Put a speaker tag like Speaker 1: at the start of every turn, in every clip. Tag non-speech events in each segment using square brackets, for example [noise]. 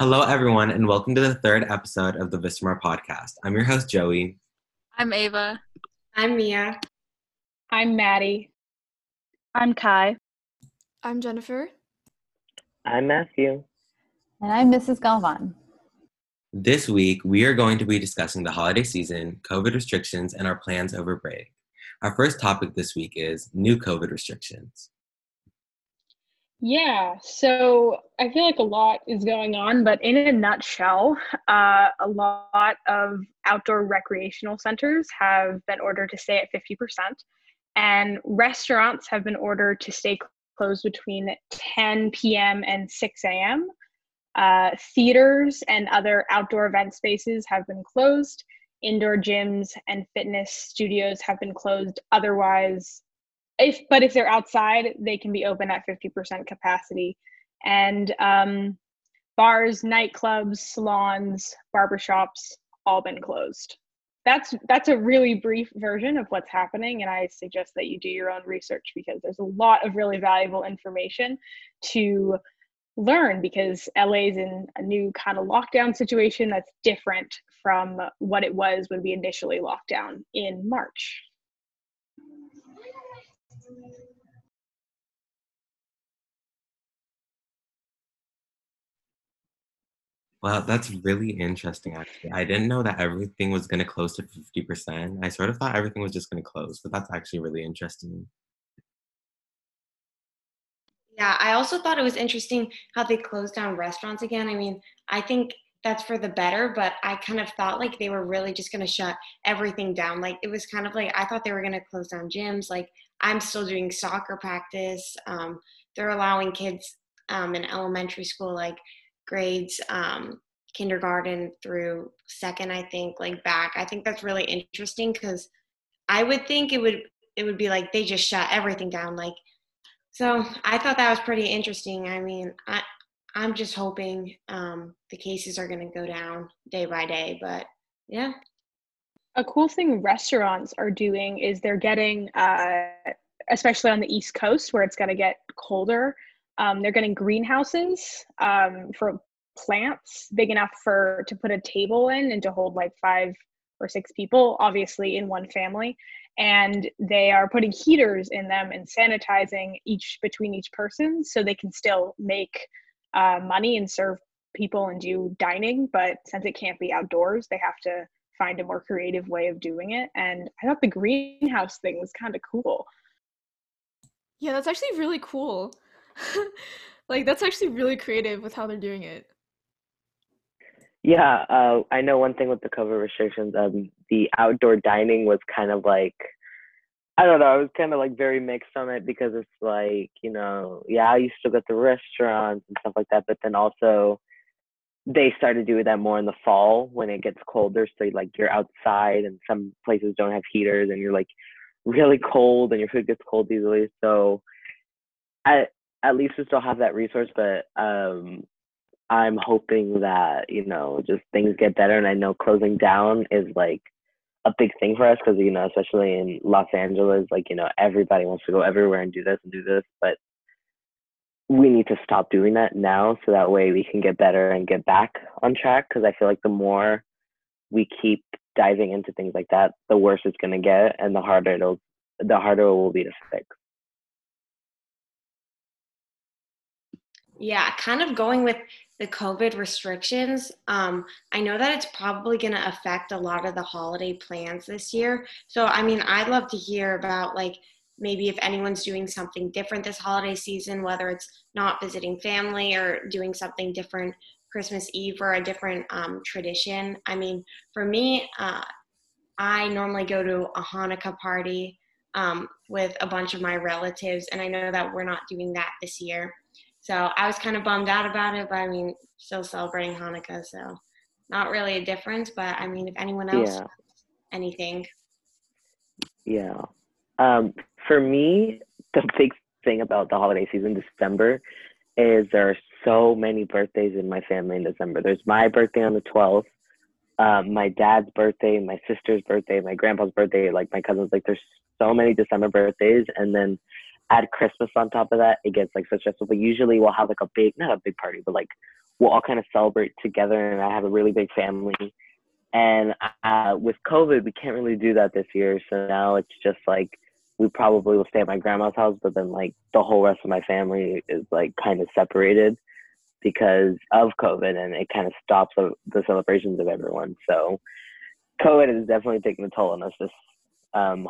Speaker 1: Hello, everyone, and welcome to the third episode of the Vistamar podcast. I'm your host, Joey.
Speaker 2: I'm Ava.
Speaker 3: I'm Mia.
Speaker 4: I'm Maddie.
Speaker 5: I'm Kai.
Speaker 6: I'm Jennifer.
Speaker 7: I'm Matthew.
Speaker 5: And I'm Mrs. Galvan.
Speaker 1: This week, we are going to be discussing the holiday season, COVID restrictions, and our plans over break. Our first topic this week is new COVID restrictions.
Speaker 4: Yeah, so I feel like a lot is going on, but in a nutshell, uh, a lot of outdoor recreational centers have been ordered to stay at 50%, and restaurants have been ordered to stay closed between 10 p.m. and 6 a.m. Uh, theaters and other outdoor event spaces have been closed. Indoor gyms and fitness studios have been closed. Otherwise, if but if they're outside, they can be open at 50% capacity. And um, bars, nightclubs, salons, barbershops, all been closed. That's that's a really brief version of what's happening, and I suggest that you do your own research because there's a lot of really valuable information to learn because LA is in a new kind of lockdown situation that's different from what it was when we initially locked down in March.
Speaker 1: Well, that's really interesting, actually. I didn't know that everything was going to close to 50%. I sort of thought everything was just going to close, but that's actually really interesting.
Speaker 3: Yeah, I also thought it was interesting how they closed down restaurants again. I mean, I think that's for the better, but I kind of thought like they were really just going to shut everything down. Like it was kind of like I thought they were going to close down gyms. Like I'm still doing soccer practice. Um, they're allowing kids um, in elementary school, like grades um, kindergarten through second i think like back. I think that's really interesting because i would think it would it would be like they just shut everything down like so i thought that was pretty interesting. I mean i i'm just hoping um, the cases are going to go down day by day but yeah.
Speaker 4: A cool thing restaurants are doing is they're getting uh, especially on the east coast where it's going to get colder um, they're getting greenhouses um, for plants big enough for to put a table in and to hold like five or six people, obviously in one family. And they are putting heaters in them and sanitizing each between each person so they can still make uh, money and serve people and do dining. But since it can't be outdoors, they have to find a more creative way of doing it. And I thought the greenhouse thing was kind of cool.
Speaker 6: Yeah, that's actually really cool. [laughs] like that's actually really creative with how they're doing it.
Speaker 7: Yeah, uh, I know one thing with the COVID restrictions. Um, the outdoor dining was kind of like, I don't know. I was kind of like very mixed on it because it's like, you know, yeah, you still got the restaurants and stuff like that, but then also they started doing that more in the fall when it gets colder. So like you're outside and some places don't have heaters and you're like really cold and your food gets cold easily. So at at least we still have that resource, but um, I'm hoping that you know just things get better. And I know closing down is like a big thing for us because you know especially in Los Angeles, like you know everybody wants to go everywhere and do this and do this, but we need to stop doing that now so that way we can get better and get back on track because I feel like the more we keep diving into things like that, the worse it's going to get and the harder it'll the harder it will be to fix.
Speaker 3: Yeah, kind of going with the COVID restrictions. Um, I know that it's probably going to affect a lot of the holiday plans this year. So, I mean, I'd love to hear about like maybe if anyone's doing something different this holiday season, whether it's not visiting family or doing something different Christmas Eve or a different um, tradition. I mean, for me, uh, I normally go to a Hanukkah party um, with a bunch of my relatives, and I know that we're not doing that this year. So I was kind of bummed out about it, but I mean, still celebrating Hanukkah, so not really a difference. But I mean, if anyone else yeah. anything.
Speaker 7: Yeah. Um, for me, the big thing about the holiday season, December, is there are so many birthdays in my family in December. There's my birthday on the 12th, um, my dad's birthday, my sister's birthday, my grandpa's birthday, like my cousins. Like there's so many December birthdays, and then add Christmas on top of that, it gets like so stressful. But usually we'll have like a big, not a big party, but like we'll all kind of celebrate together. And I have a really big family. And uh, with COVID, we can't really do that this year. So now it's just like we probably will stay at my grandma's house, but then like the whole rest of my family is like kind of separated because of COVID, and it kind of stops the celebrations of everyone. So COVID is definitely taking a toll on us this um,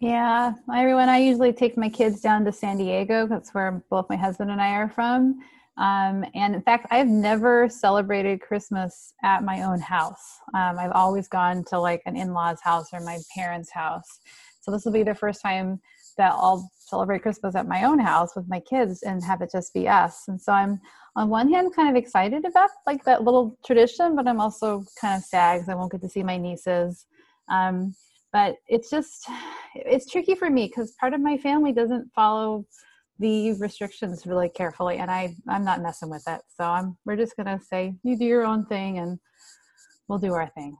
Speaker 5: yeah, everyone. I usually take my kids down to San Diego. That's where both my husband and I are from. Um, and in fact, I've never celebrated Christmas at my own house. Um, I've always gone to like an in law's house or my parents' house. So this will be the first time that I'll celebrate Christmas at my own house with my kids and have it just be us. And so I'm on one hand kind of excited about like that little tradition, but I'm also kind of sad because I won't get to see my nieces. Um, but it's just it's tricky for me because part of my family doesn't follow the restrictions really carefully and i i'm not messing with it. So i'm we're just gonna say you do your own thing and we'll do our thing.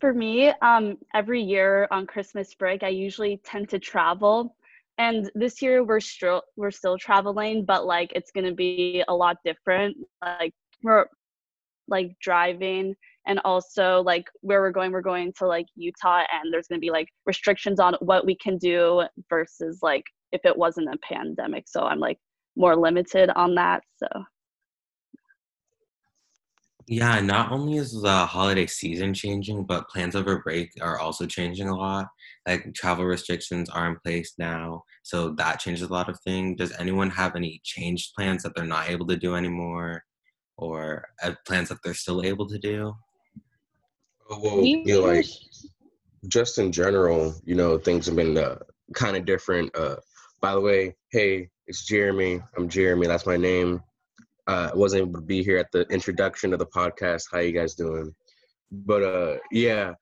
Speaker 2: For me um every year on christmas break i usually tend to travel and this year we're still we're still traveling but like it's gonna be a lot different like we're like driving and also like where we're going we're going to like utah and there's going to be like restrictions on what we can do versus like if it wasn't a pandemic. So i'm like more limited on that so.
Speaker 1: Yeah not only is the holiday season changing but plans over break are also changing a lot. Like travel restrictions are in place now so that changes a lot of things does anyone have any changed plans that they're not able to do anymore or uh, plans that they're still able to do
Speaker 8: Oh, well, you know, like just in general, you know, things have been uh, kind of different. Uh, by the way, hey, it's Jeremy. I'm Jeremy. That's my name. Uh, I wasn't able to be here at the introduction of the podcast. How you guys doing? But uh, yeah,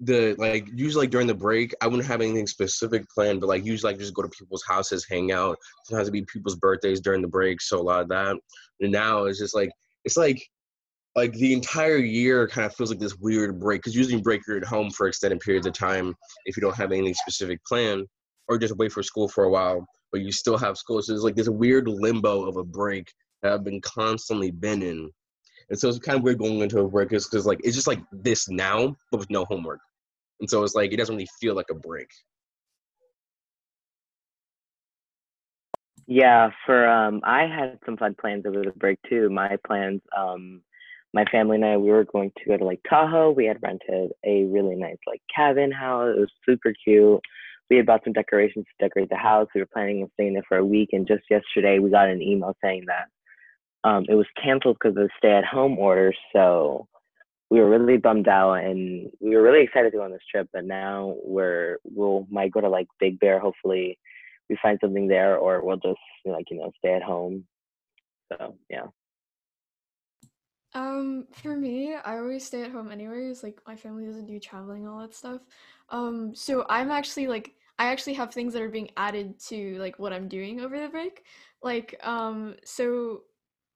Speaker 8: the like usually like during the break, I wouldn't have anything specific planned. But like usually, like just go to people's houses, hang out. Sometimes it be people's birthdays during the break, so a lot of that. And now it's just like it's like like the entire year kind of feels like this weird break because usually you break you're at home for extended periods of time if you don't have anything specific planned or just wait for school for a while but you still have school so it's like this weird limbo of a break that i've been constantly been in. And so it's kind of weird going into a break because like it's just like this now but with no homework. And so it's like it doesn't really feel like a break.
Speaker 7: Yeah for um i had some fun plans over the break too. My plans um my family and I, we were going to go to like Tahoe. We had rented a really nice like cabin house. It was super cute. We had bought some decorations to decorate the house. We were planning on staying there for a week. And just yesterday, we got an email saying that um, it was canceled because of the stay-at-home order. So we were really bummed out, and we were really excited to go on this trip. But now we're we'll might go to like Big Bear. Hopefully, we find something there, or we'll just like you know stay at home. So yeah.
Speaker 6: Um, for me, I always stay at home anyways. Like my family doesn't do traveling all that stuff. Um, so I'm actually like I actually have things that are being added to like what I'm doing over the break. Like um so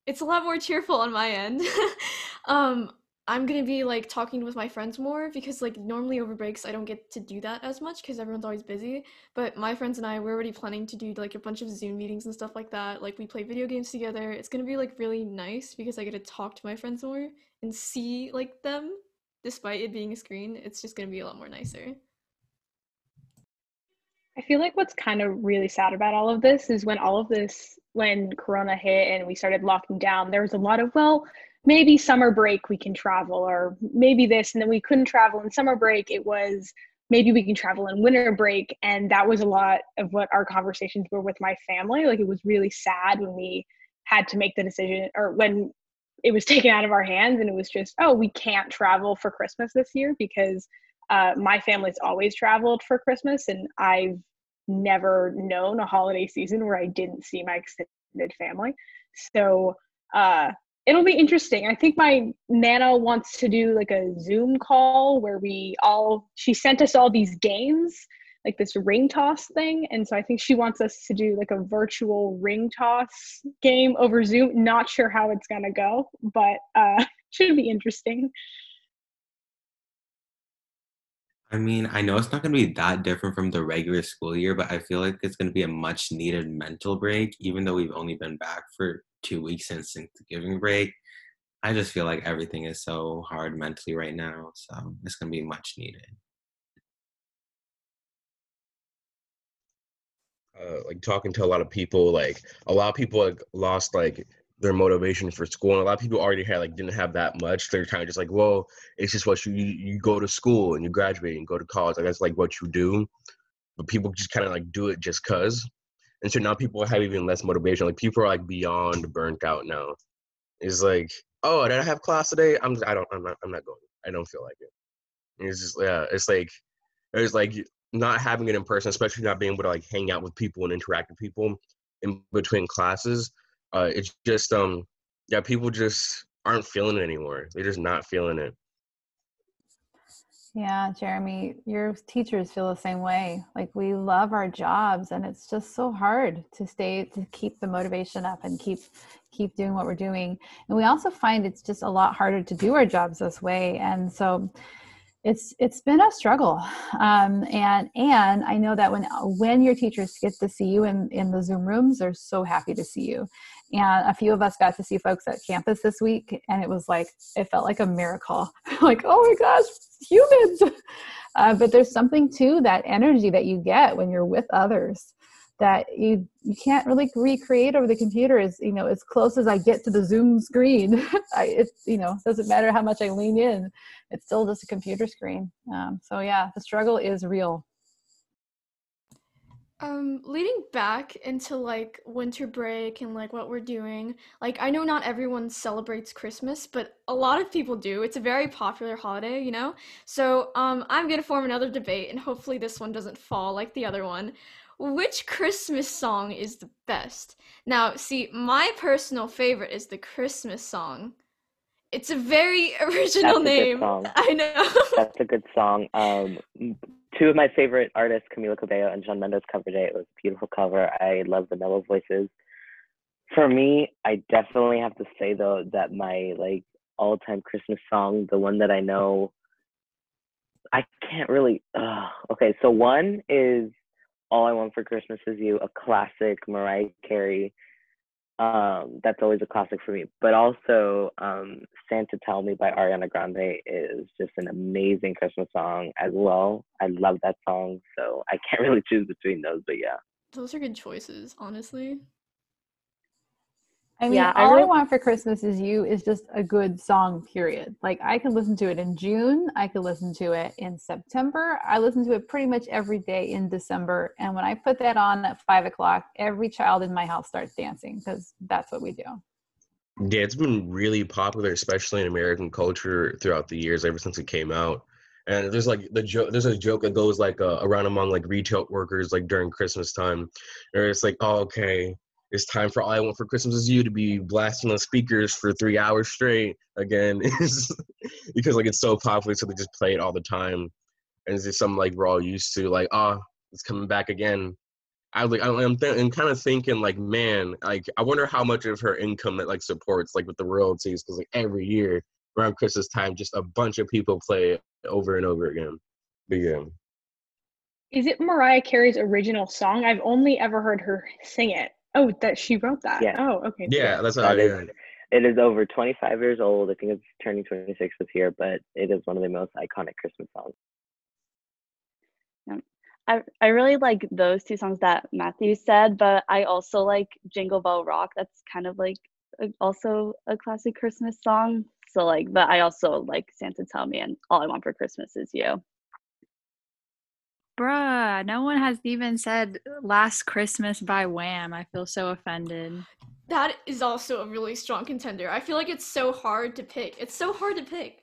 Speaker 6: it's a lot more cheerful on my end. [laughs] um I'm gonna be like talking with my friends more because like normally over breaks I don't get to do that as much because everyone's always busy. But my friends and I we're already planning to do like a bunch of Zoom meetings and stuff like that. Like we play video games together. It's gonna be like really nice because I get to talk to my friends more and see like them despite it being a screen. It's just gonna be a lot more nicer.
Speaker 4: I feel like what's kind of really sad about all of this is when all of this, when Corona hit and we started locking down, there was a lot of, well, maybe summer break we can travel or maybe this and then we couldn't travel in summer break. It was maybe we can travel in winter break. And that was a lot of what our conversations were with my family. Like it was really sad when we had to make the decision or when it was [laughs] taken out of our hands and it was just oh we can't travel for christmas this year because uh, my family's always traveled for christmas and i've never known a holiday season where i didn't see my extended family. So uh, it'll be interesting. I think my nana wants to do like a Zoom call where we all she sent us all these games, like this ring toss thing. And so I think she wants us to do like a virtual ring toss game over Zoom. Not sure how it's gonna go, but uh it [laughs] should be interesting.
Speaker 1: I mean, I know it's not going to be that different from the regular school year, but I feel like it's going to be a much needed mental break, even though we've only been back for two weeks since Thanksgiving break. I just feel like everything is so hard mentally right now, so it's going to be much needed.
Speaker 8: Uh, like talking to a lot of people, like a lot of people like lost like their motivation for school. And a lot of people already had like didn't have that much. They're kind of just like, well, it's just what you you go to school and you graduate and go to college. Like that's like what you do. But people just kind of like do it just cause. And so now people have even less motivation. Like people are like beyond burnt out now. It's like, oh, did I have class today? I'm I don't I'm not I'm not going. I don't feel like it. It's just yeah, it's like it's like not having it in person, especially not being able to like hang out with people and interact with people in between classes uh, it's just um yeah, people just aren't feeling it anymore. They're just not feeling it.
Speaker 5: Yeah, Jeremy, your teachers feel the same way. Like we love our jobs and it's just so hard to stay to keep the motivation up and keep keep doing what we're doing. And we also find it's just a lot harder to do our jobs this way. And so it's it's been a struggle um, and and i know that when when your teachers get to see you in in the zoom rooms they're so happy to see you and a few of us got to see folks at campus this week and it was like it felt like a miracle. [laughs] Like oh my gosh humans! [laughs] Uh, but there's something to that energy that you get when you're with others that you you can't really recreate over the computer is you know as close as i get to the zoom screen [laughs] I, it's you know doesn't matter how much i lean in it's still just a computer screen. Um, so yeah the struggle is real
Speaker 6: um, leading back into like winter break and like what we're doing, like I know not everyone celebrates Christmas, but a lot of people do. It's a very popular holiday, you know? So, um, I'm gonna form another debate and hopefully this one doesn't fall like the other one. Which Christmas song is the best? Now, see, my personal favorite is the Christmas song. It's a very original [laughs]
Speaker 7: That's a
Speaker 6: name.
Speaker 7: good song. [laughs]
Speaker 6: I know.
Speaker 7: That's a good song. Um, two of my favorite artists, Camila Cabello and Shawn Mendes, covered it. It was a beautiful cover. I love the mellow voices. For me, I definitely have to say though that my like all-time Christmas song, the one that I know, I can't really. Okay, so one is "All I Want for Christmas Is You," a classic Mariah Carey um, that's always a classic for me. But also, um, Santa Tell Me by Ariana Grande is just an amazing Christmas song as well. I love that song, so I can't [laughs] really choose between those, but yeah.
Speaker 6: Those are good choices, honestly.
Speaker 5: I mean,
Speaker 2: Yeah,
Speaker 5: all I
Speaker 2: really-
Speaker 5: want for Christmas is you is just a good song, period. Like I could listen to it in June, I could listen to it in September. I listen to it pretty much every day in December. And when I put that on at five o'clock, every child in my house starts dancing because that's what we do.
Speaker 8: Yeah, it's been really popular, especially in American culture throughout the years, ever since it came out. And there's like the joke. There's a joke that goes like uh, around among like retail workers, like during Christmas time, where it's like, oh, okay, it's time for all I want for Christmas is you to be blasting on speakers for three hours straight again, [laughs] because like it's so popular, so they just play it all the time, and it's just something like we're all used to. Like, oh, it's coming back again. I like, I'm, th- I'm kind of thinking like, man, like I wonder how much of her income that like supports like with the royalties because like every year around Christmas time, just a bunch of people play it over and over again. But yeah,
Speaker 4: Is it Mariah Carey's original song? I've only ever heard her sing it. Oh, that she wrote that.
Speaker 7: Yeah.
Speaker 4: Oh, okay.
Speaker 8: yeah, that's how.
Speaker 7: That
Speaker 8: Yeah.
Speaker 7: is, it is over 25 years old. I think it's turning 26 this year, but it is one of the most iconic Christmas songs.
Speaker 2: I, I really like those two songs that Matthew said, but I also like Jingle Bell Rock. That's kind of like a, also a classic Christmas song. So like, but I also like Santa Tell Me and All I Want for Christmas Is You.
Speaker 9: Bruh, no one has even said Last Christmas by Wham. I feel so offended.
Speaker 6: That is also a really strong contender. I feel like it's so hard to pick. It's so hard to pick.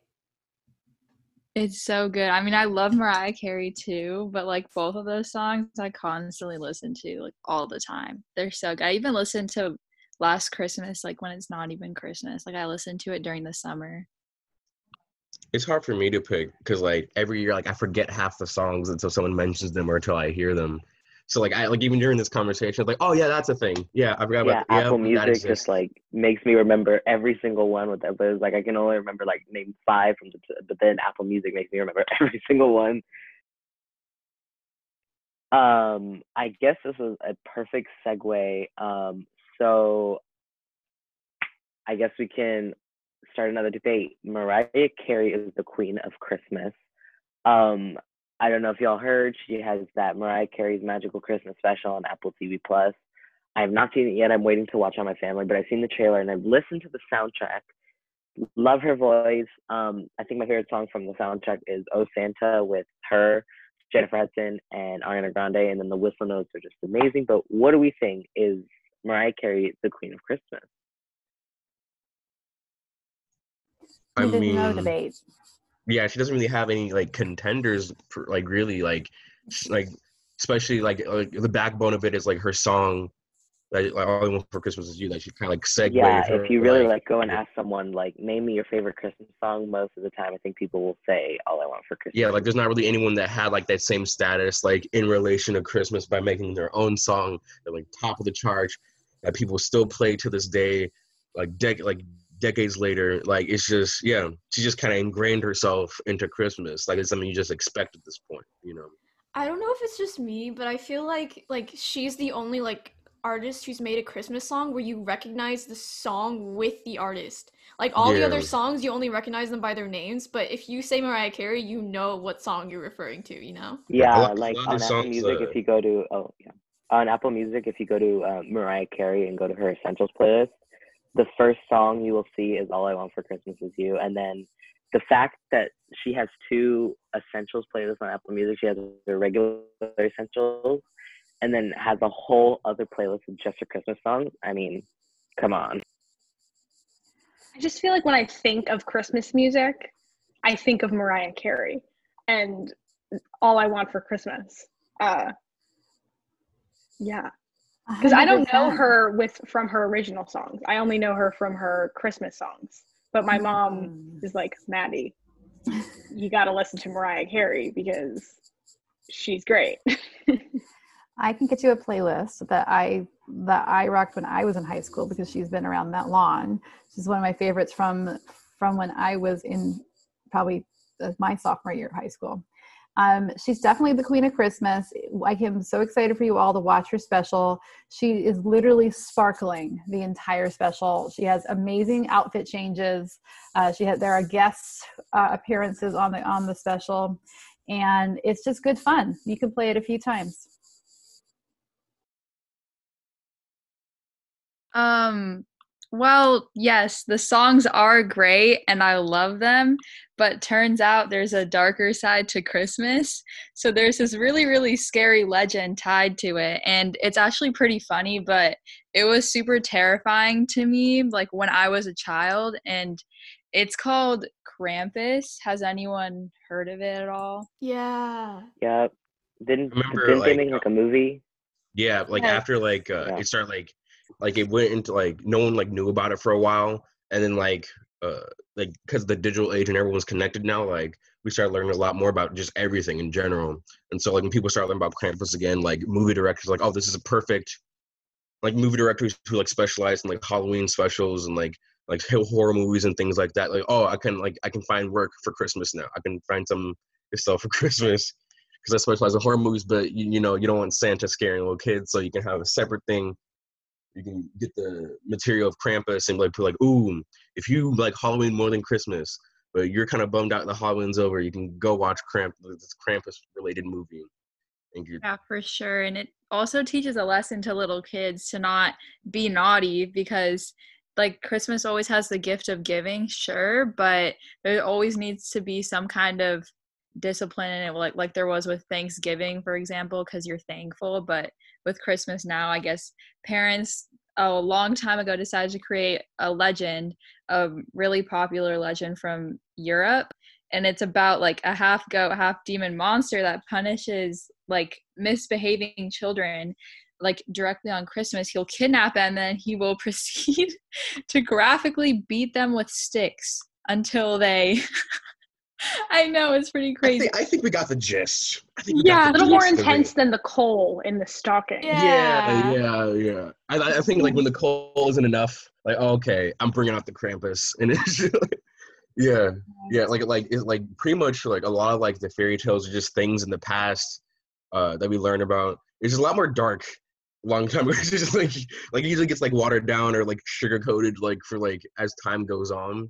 Speaker 9: It's so good. I mean, I love Mariah Carey too, but like both of those songs I constantly listen to like all the time. They're so good. I even listen to Last Christmas like when it's not even Christmas. Like I listen to it during the summer.
Speaker 8: It's hard for me to pick because like every year, like I forget half the songs until someone mentions them or until I hear them. So like I like even during this conversation, like, oh yeah, that's a thing. Yeah, I forgot
Speaker 7: Yeah,
Speaker 8: about
Speaker 7: Apple
Speaker 8: that
Speaker 7: Music just like makes me remember every single one with that. But it's like I can only remember like name five from the, but then Apple Music makes me remember [laughs] every single one. Um, I guess this is a perfect segue. Um, so I guess we can start another debate. Mariah Carey is the queen of Christmas. Um, I don't know if y'all heard, she has that Mariah Carey's Magical Christmas special on Apple TV Plus. I have not seen it yet. I'm waiting to watch on my family, but I've seen the trailer and I've listened to the soundtrack. Love her voice. Um, I think my favorite song from the soundtrack is "Oh Santa" with her, Jennifer Hudson, and Ariana Grande, and then the whistle notes are just amazing. But what do we think? Is Mariah Carey the queen of Christmas?
Speaker 8: I
Speaker 5: We didn't know
Speaker 8: mean,
Speaker 5: debate.
Speaker 8: yeah, she doesn't really have any like contenders for like really like like especially like like the backbone of it is like her song like, like all I want for Christmas is you that she kind of like segued
Speaker 7: Yeah,
Speaker 8: her,
Speaker 7: if you really like go and ask someone like name me your favorite Christmas song, most of the time I think people will say "All I Want for Christmas."
Speaker 8: yeah like there's not really anyone that had like that same status like in relation to Christmas by making their own song at like top of the chart that people still play to this day like dec- like decades later like it's just yeah she just kind of ingrained herself into Christmas like it's something you just expect at this point you know
Speaker 6: I don't know if it's just me, but I feel like like she's the only like artist who's made a Christmas song where you recognize the song with the artist. Like all the other songs, you only recognize them by their names, but if you say Mariah Carey, you know what song you're referring to, you know?
Speaker 7: Yeah,
Speaker 8: lot-
Speaker 7: like on Apple
Speaker 8: songs,
Speaker 7: Music,
Speaker 8: uh,
Speaker 7: if you go to oh yeah, on Apple Music, if you go to uh, Mariah Carey and go to her Essentials playlist, the first song you will see is "All I Want for Christmas Is You," and then the fact that she has two Essentials playlists on Apple Music, she has her regular Essentials, and then has a whole other playlist of just her Christmas songs. I mean, come on.
Speaker 4: I just feel like when I think of Christmas music, I think of Mariah Carey and all I want for Christmas. Uh, yeah, because I don't know her with from her original songs. I only know her from her Christmas songs. But my mom
Speaker 5: Mm.
Speaker 4: is like, Maddie, you got to listen to Mariah Carey because she's great. [laughs]
Speaker 5: I can get you a playlist that I that I rocked when I was in high school because she's been around that long. She's one of my favorites from from when I was in probably uh, my sophomore year of high school. Um, she's definitely the queen of Christmas. I am so excited for you all to watch her special. She is literally sparkling the entire special. She has amazing outfit changes. Uh, she had there are guest uh, appearances on the on the special, and it's just good fun. You can play it a few times.
Speaker 9: Um, well, yes, the songs are great and I love them, but turns out there's a darker side to Christmas. So there's this really, really scary legend tied to it. And it's actually pretty funny, but it was super terrifying to me, like when I was a child. And it's called Krampus. Has anyone heard of it at all?
Speaker 6: Yeah.
Speaker 7: Yeah, didn't
Speaker 8: Remember,
Speaker 7: didn't they
Speaker 8: like,
Speaker 7: make like a movie?
Speaker 8: Yeah, like
Speaker 5: Yeah.
Speaker 8: after like uh,
Speaker 7: Yeah.
Speaker 8: it started like like it went into like no one like knew about it for a while, and then like uh like because the digital age and everyone's connected now, like we started learning a lot more about just everything in general. And so like when people start learning about Krampus again, like movie directors like, oh, this is a perfect like movie directors who like specialize in like Halloween specials and like like horror movies and things like that. Like, oh, I can like I can find work for Christmas now. I can find some stuff for [laughs] Christmas because I specialize in horror movies. But you, you know, you don't want Santa scaring little kids, so you can have a separate thing. You can get the material of Krampus and like put like, ooh, if you like Halloween more than Christmas, but you're kind of bummed out the Halloween's over, you can go watch Kramp this Krampus related movie.
Speaker 9: Yeah, for sure. And it also teaches a lesson to little kids to not be naughty because like Christmas always has the gift of giving, sure, but there always needs to be some kind of discipline in it like like there was with Thanksgiving, for example, because you're thankful, but with Christmas now, I guess parents a long time ago decided to create a legend, a really popular legend from Europe and it's about like a half goat half demon monster that punishes like misbehaving children like directly on christmas. He'll kidnap them and then he will [laughs] proceed to graphically beat them with sticks until they [laughs] [laughs] i know it's pretty
Speaker 8: I
Speaker 9: crazy
Speaker 8: think, I think we got the gist. I think
Speaker 9: Yeah,
Speaker 8: got
Speaker 4: a little more
Speaker 8: gist of it.
Speaker 4: intense than the coal in the stocking.
Speaker 8: Yeah, yeah, yeah. I, I think like when the coal isn't enough, like oh, okay, I'm bringing out the Krampus, [laughs] and it's just like, yeah, yeah, like like it's like pretty much like a lot of like the fairy tales are just things in the past uh, that we learn about. It's just a lot more dark. Long time ago, [laughs] it's just like like it usually gets like watered down or like sugar coated like for like as time goes on,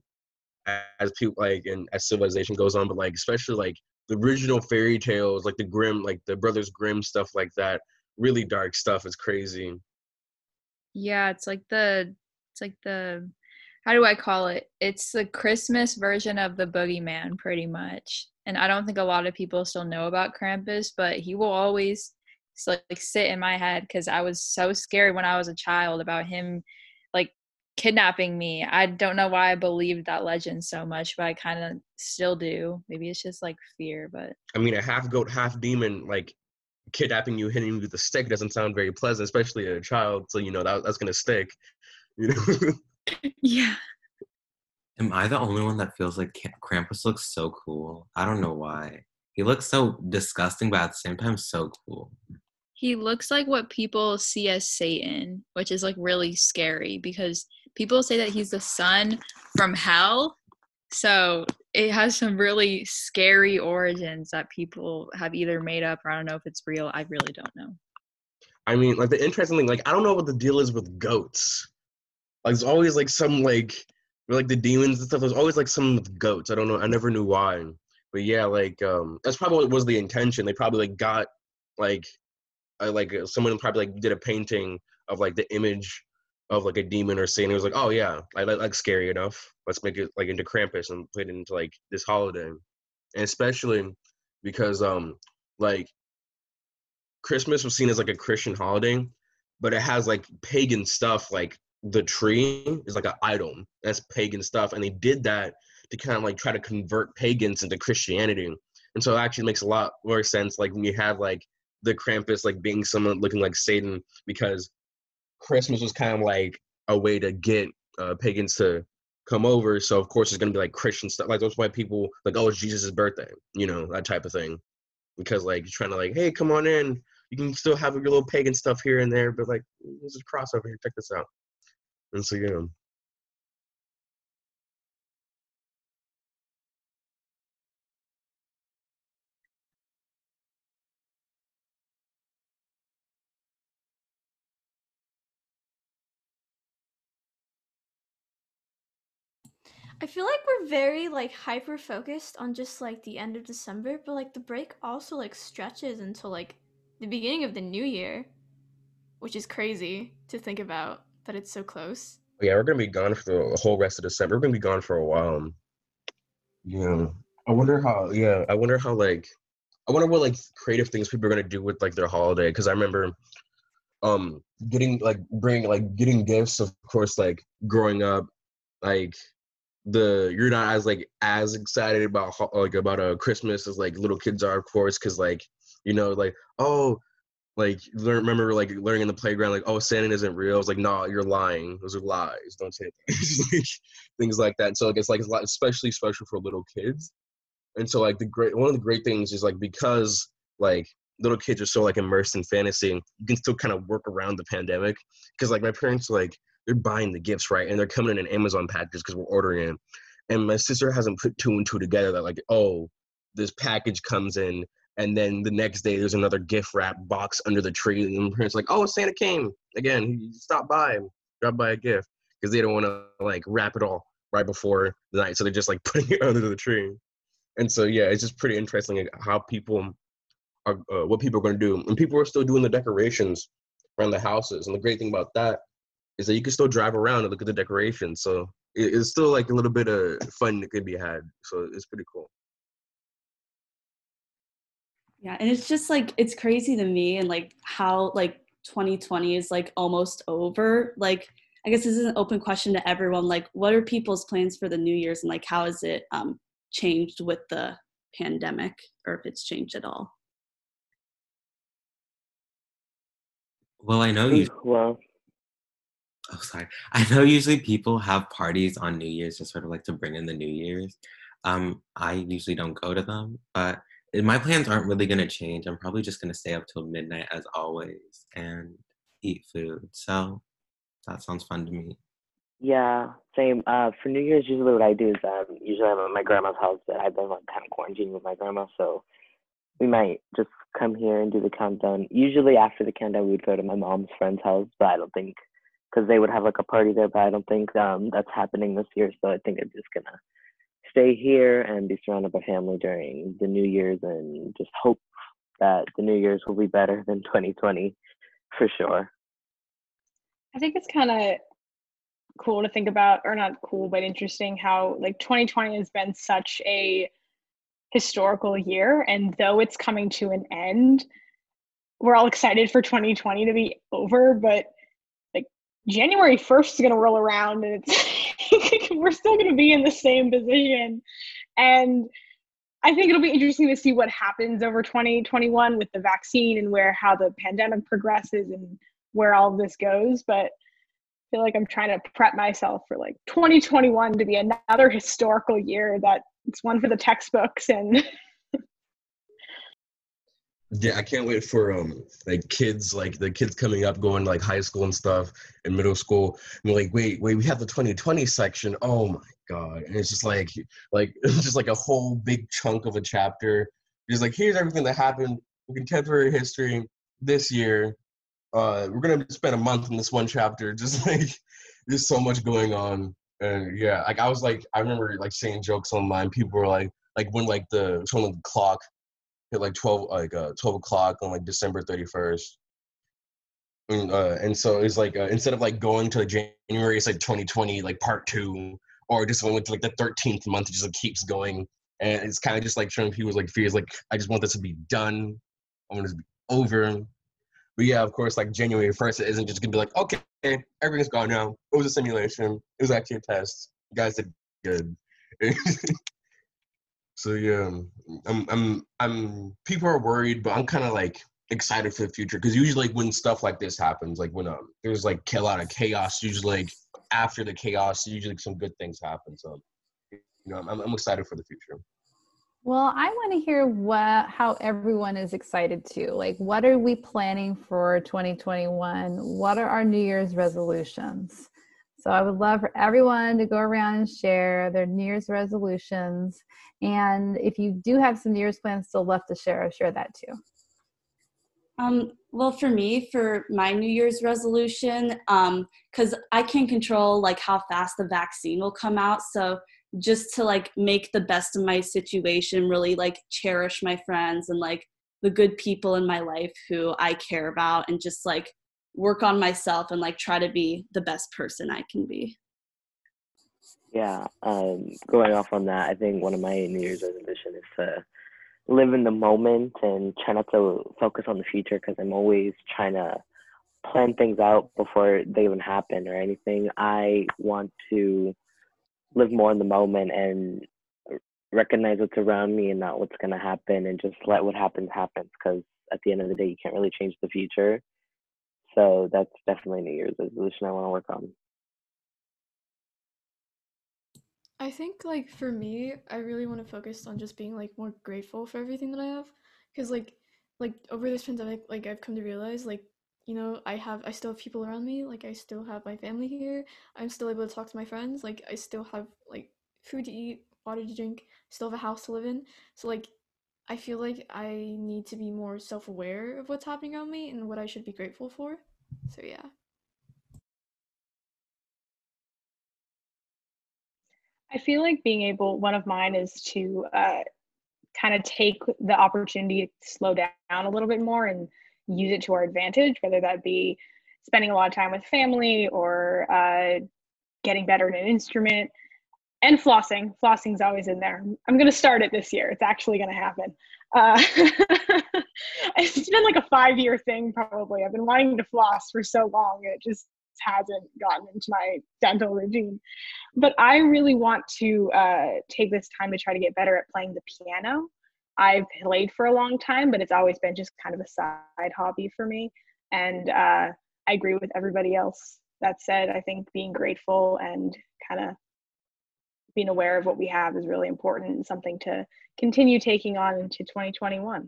Speaker 8: as people like and as civilization goes on. But like especially like the original fairy tales, like the Grimm, like the Brothers Grimm stuff like that. Really dark stuff. It's crazy.
Speaker 9: Yeah, it's like the it's like the how do I call it? It's the Christmas version of the boogeyman, pretty much. And I don't think a lot of people still know about Krampus, but he will always like sit in my head because I was so scared when I was a child about him kidnapping me. I don't know why I believed that legend so much, but I kind of still do. Maybe it's just like fear, but
Speaker 8: I mean, a half goat, half demon, like kidnapping you, hitting you with a stick doesn't sound very pleasant, especially a child. So you know that that's gonna stick. You know. [laughs]
Speaker 9: yeah.
Speaker 1: Am I the only one that feels like Krampus looks so cool? I don't know why. He looks so disgusting, but at the same time, so cool.
Speaker 9: He looks like what people see as Satan, which is like really scary because people say that he's the son from hell. So it has some really scary origins that people have either made up or I don't know if it's real. I really don't know.
Speaker 8: I mean, like the interesting thing, like I don't know what the deal is with goats. Like there's always like some like like the demons and stuff. There's always like some with goats. I don't know. I never knew why. But yeah, like um that's probably what was the intention. They probably like got like uh, like uh, someone probably like did a painting of like the image of like a demon or Satan. It was like, oh yeah, I like, like scary enough. Let's make it like into Krampus and put it into like this holiday, and especially because um like Christmas was seen as like a Christian holiday, but it has like pagan stuff like the tree is like an idol. That's pagan stuff, and they did that to kind of like try to convert pagans into Christianity. And so it actually makes a lot more sense, like when you have like the Krampus like being someone looking like Satan, because Christmas was kind of like a way to get uh, pagans to come over. So of course it's gonna be like Christian stuff. Like that's why people like, oh, it's Jesus' birthday, you know, that type of thing. Because like you're trying to like, hey, come on in. You can still have your little pagan stuff here and there, but like, there's a cross over here. Check this out. And so yeah.
Speaker 6: I feel like we're very like hyper focused on just like the end of December, but like the break also like stretches until like the beginning of the new year, which is crazy to think about that it's so close.
Speaker 8: Yeah, we're gonna be gone for the whole rest of December. We're gonna be gone for a while. Yeah, I wonder how. Yeah, I wonder how like, I wonder what like creative things people are gonna do with like their holiday. Because I remember, um, getting like bringing like getting gifts. Of course, like growing up, like the you're not as like as excited about like about a Christmas as like little kids are, of course, because like you know like oh like learn remember like learning in the playground like oh Santa isn't real. It's like no, nah, you're lying. Those are lies. Don't say [laughs] things like that. So like it's like it's especially special for little kids. And so like the great one of the great things is like because like little kids are so like immersed in fantasy, you can still kind of work around the pandemic. Because like my parents like they're buying the gifts, right? And they're coming in an Amazon package because we're ordering it. And my sister hasn't put two and two together that like, oh, this package comes in and then the next day there's another gift wrap box under the tree and my parents like, oh, Santa came again. He stopped by, dropped by a gift because they don't want to like wrap it all right before the night, so they're just like [laughs] putting it under the tree. And so yeah, it's just pretty interesting how people are, uh, what people are going to do, and people are still doing the decorations around the houses. And the great thing about that is that you can still drive around and look at the decorations. So it's still like a little bit of fun that can be had. So it's pretty cool.
Speaker 10: Yeah, and it's just like it's crazy to me and like how like 2020 is like almost over. Like I guess this is an open question to everyone. Like, what are people's plans for the New Year's, and like how has it um, changed with the pandemic, or if it's changed at all?
Speaker 1: Well, I know you. Well, oh sorry. [laughs] I know usually people have parties on new year's just sort of like to bring in the new year's. Um i usually don't go to them but my plans aren't really going to change. I'm probably just going to stay up till midnight as always and eat food. So that sounds fun to me.
Speaker 7: Yeah same. Uh for new year's usually what i do is um usually i'm at my grandma's house but i've been like kind of quarantining with my grandma so we might just come here and do the countdown. Usually after the countdown, we would go to my mom's friend's house, but I don't think because they would have like a party there. But I don't think um, that's happening this year. So I think I'm just gonna stay here and be surrounded by family during the New Year's and just hope that the New Year's will be better [laughs] than 2020 for sure.
Speaker 4: I think it's kind of cool to think about, or not cool, but interesting how like 2020 has been such a historical year. And though it's coming to an end, we're all excited for 2020 to be over, but January 1st is going to roll around and it's [laughs] we're still going to be in the same position. And I think it'll be interesting to see what happens over 2021 with the vaccine and where how the pandemic progresses and where all of this goes. But I feel like I'm trying to prep myself for like 2021 to be another historical year that it's one for the textbooks and [laughs]
Speaker 8: yeah i can't wait for um like kids like the kids coming up going like high school and stuff and middle school. And like wait wait we have the 2020 section. Oh my god. And it's just like like it's [laughs] just like a whole big chunk of a chapter. Just like here's everything that happened in contemporary history this year. Uh we're gonna spend a month in this one chapter. [laughs] Just like there's so much going on. And yeah like i was like i remember like saying jokes online. People were like like when like the when the clock hit like 12 like uh 12 o'clock on like december 31st and, uh, and so it's like uh, instead of like going to january it's like 2020 like part two or just went to like the 13th month it just like keeps going. And it's kind of just like showing people's like fears like i just want this to be done. I want this to be over. But yeah of course like january 1st it isn't just gonna be like okay everything's gone now. It was a simulation. It was actually a test. You guys did good [laughs] So yeah, I'm I'm I'm people are worried, but I'm kind of like excited for the future because usually like when stuff like this happens, like when um there's like a lot of chaos, usually like after the chaos, usually some good things happen. So you know, I'm I'm excited for the future.
Speaker 5: Well, I want to hear what how everyone is excited to. Like what are we planning for 2021? What are our New Year's resolutions? So I would love for everyone to go around and share their New Year's resolutions. And if you do have some New Year's plans still left to share, share that too.
Speaker 10: Um, well, for me, for my New Year's resolution, because um, I can't control like how fast the vaccine will come out. So just to like make the best of my situation, really like cherish my friends and like the good people in my life who I care about, and just like work on myself and like try to be the best person I can be.
Speaker 7: Yeah, um, going off on that, I think one of my New Year's resolution is to live in the moment and try not to focus on the future because I'm always trying to plan things out before they even happen or anything. I want to live more in the moment and recognize what's around me and not what's going to happen and just let what happens happen because at the end of the day you can't really change the future so that's definitely New Year's resolution I want to work on.
Speaker 6: I think like for me, I really want to focus on just being like more grateful for everything that I have because like like over this pandemic like I've come to realize like you know, I have I still have people around me, like I still have my family here. I'm still able to talk to my friends, like I still have like food to eat, water to drink, still have a house to live in. So like I feel like I need to be more self aware of what's happening around me and what I should be grateful for. So, yeah.
Speaker 4: I feel like being able, one of mine is to uh, kind of take the opportunity to slow down a little bit more and use it to our advantage, whether that be spending a lot of time with family or uh, getting better at an instrument and flossing. Flossing's always in there. I'm going to start it this year. It's actually going to happen. Uh, [laughs] it's been like a five year thing, probably. I've been wanting to floss for so long. It just hasn't gotten into my dental routine. But I really want to uh, take this time to try to get better at playing the piano. I've played for a long time, but it's always been just kind of a side hobby for me. And uh, I agree with everybody else that said, I think being grateful and kind of being aware of what we have is really important and something to continue taking on into 2021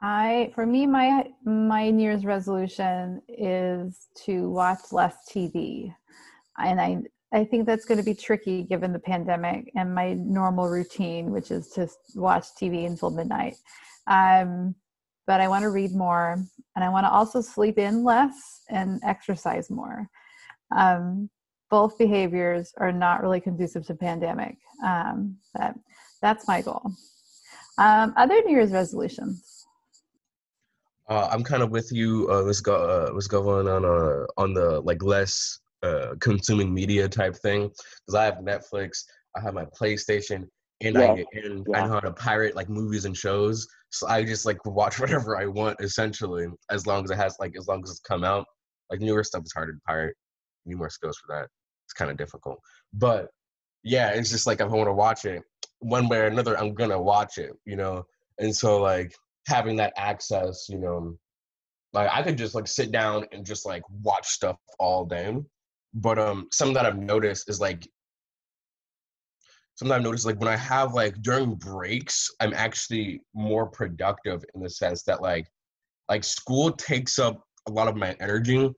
Speaker 5: i for me my my new year's resolution is to watch less tv and i I think that's going to be tricky given the pandemic and my normal routine, which is to watch TV until midnight. Um, but I want to read more and I want to also sleep in less and exercise more. Um, both behaviors are not really conducive to pandemic. Um, but that's my goal. Um, other New Year's resolutions.
Speaker 8: Uh, I'm kind of with you. Uh, let's go. Uh, let's on on uh, on the like less uh, consuming media type thing because I have Netflix, I have my PlayStation, and yeah. I and yeah. I know how to pirate like movies and shows. So I just like watch [laughs] whatever I want essentially, as long as it has like as long as it's come out. Like newer stuff is harder to pirate. need more skills for that. It's kind of difficult. But yeah, it's just like if I want to watch it one way or another, I'm gonna watch it, you know. And so like having that access, you know, like I could just like sit down and just like watch stuff all day. But um something that I've noticed is like something I've noticed like when I have like during breaks, I'm actually more productive in the sense that like like school takes up a lot of my energy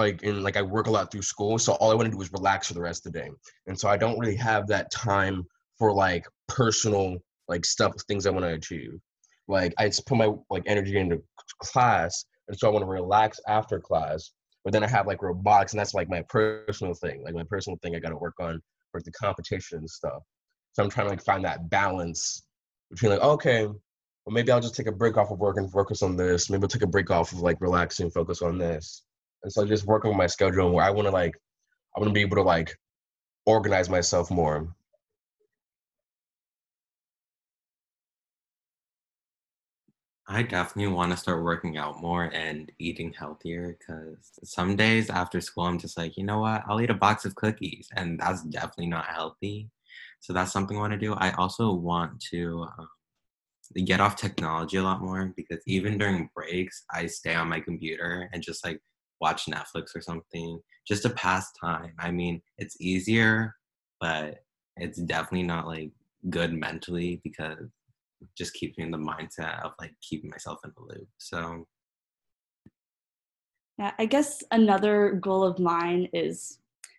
Speaker 8: like and like I work a lot through school, so all I want to do is relax for the rest of the day. And so I don't really have that time for like personal like stuff, things I want to achieve. Like I just put my like energy into class, and so I want to relax after class. But then I have like robotics, and that's like my personal thing, like my personal thing I got to work on for the competition and stuff. So I'm trying to like find that balance between like okay, well maybe I'll just take a break off of work and focus on this. Maybe I'll take a break off of like relaxing, focus on this and so just working on my schedule where I want to like I want to be able to like organize myself more.
Speaker 1: I definitely want to start working out more and eating healthier because some days after school, I'm just like, you know what? I'll eat a box of cookies, and that's definitely not healthy. So that's something I want to do. I also want to um, get off technology a lot more because even during breaks, I stay on my computer and just like watch Netflix or something just to pass time. I mean, it's easier, but it's definitely not like good mentally because it just keeps me in the mindset of like keeping myself in the loop. So
Speaker 10: yeah, I guess another goal of mine is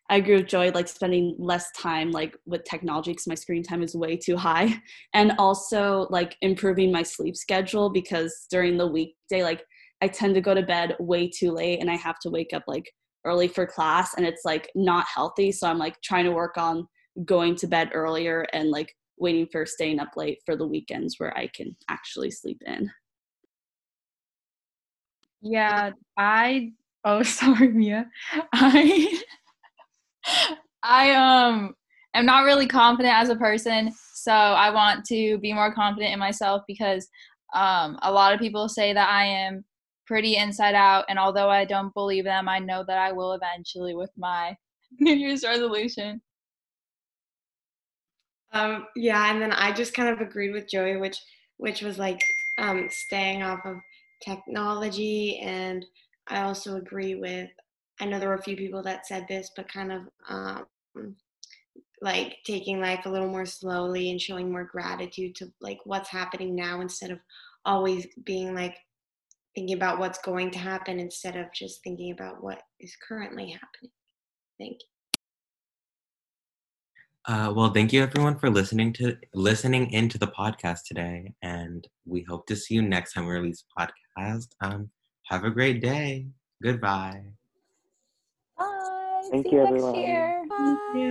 Speaker 10: I agree with Joy, like spending less time like with technology because my screen time is way too high. [laughs] And also like improving my sleep schedule because during the weekday, like I tend to go to bed way too late and I have to wake up like early for class and it's like not healthy. So I'm like trying to work on going to bed earlier and like waiting for staying up late for the weekends where I can actually sleep in.
Speaker 9: Yeah, I oh [laughs] sorry Mia. I I um am not really confident as a person, so I want to be more confident in myself because um a lot of people say that I am pretty inside out. And although I don't believe them, I know that I will eventually with my [laughs] New Year's resolution.
Speaker 3: Um, yeah, and then I just kind of agreed with Joey, which which was like um, staying off of technology, and I also agree with. I know there were a few people that said this, but kind of um, like taking life a little more slowly and showing more gratitude to like what's happening now instead of always being like thinking about what's going to happen instead of just thinking about what is currently happening. Thank you.
Speaker 1: Uh, well, thank you everyone for listening to listening into the podcast today, and we hope to see you next time we release a podcast. Um, have a great day. Goodbye.
Speaker 5: Bye.
Speaker 7: Thank
Speaker 5: see
Speaker 7: you,
Speaker 5: you
Speaker 7: everyone.
Speaker 5: next year.
Speaker 10: Thank you.